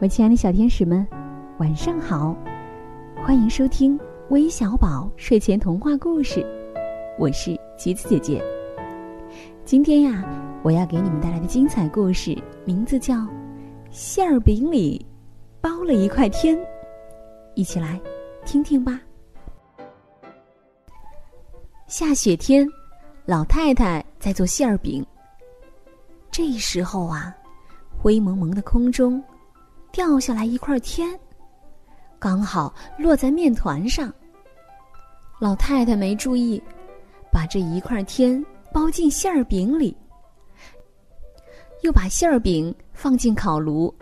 我亲爱的小天使们，晚上好！欢迎收听微小宝睡前童话故事，我是橘子姐姐。今天呀，我要给你们带来的精彩故事名字叫《馅儿饼里包了一块天》，一起来听听吧。下雪天，老太太在做馅儿饼。这时候啊，灰蒙蒙的空中。掉下来一块天，刚好落在面团上。老太太没注意，把这一块天包进馅儿饼里，又把馅儿饼放进烤炉。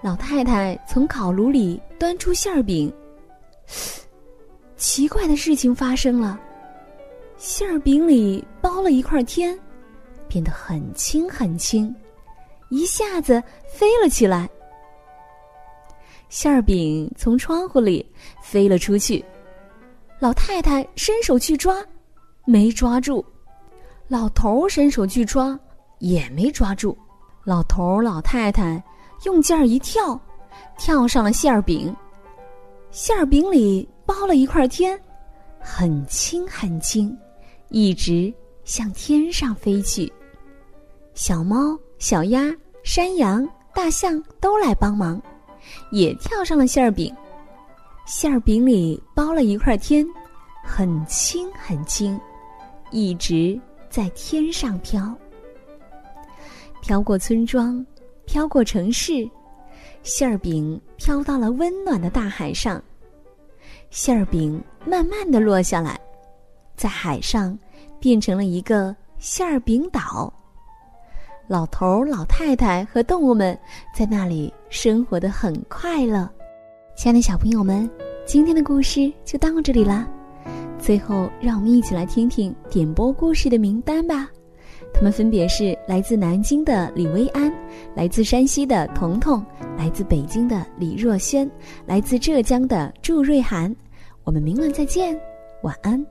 老太太从烤炉里端出馅儿饼，奇怪的事情发生了：馅儿饼里包了一块天，变得很轻很轻。一下子飞了起来，馅儿饼从窗户里飞了出去。老太太伸手去抓，没抓住；老头儿伸手去抓，也没抓住。老头儿、老太太用劲儿一跳，跳上了馅儿饼。馅儿饼里包了一块天，很轻很轻，一直向天上飞去。小猫。小鸭、山羊、大象都来帮忙，也跳上了馅儿饼。馅儿饼里包了一块天，很轻很轻，一直在天上飘。飘过村庄，飘过城市，馅儿饼飘到了温暖的大海上。馅儿饼慢慢的落下来，在海上变成了一个馅儿饼岛。老头、老太太和动物们在那里生活的很快乐。亲爱的小朋友们，今天的故事就到这里啦。最后，让我们一起来听听点播故事的名单吧。他们分别是来自南京的李薇安，来自山西的彤彤，来自北京的李若萱，来自浙江的祝瑞涵。我们明晚再见，晚安。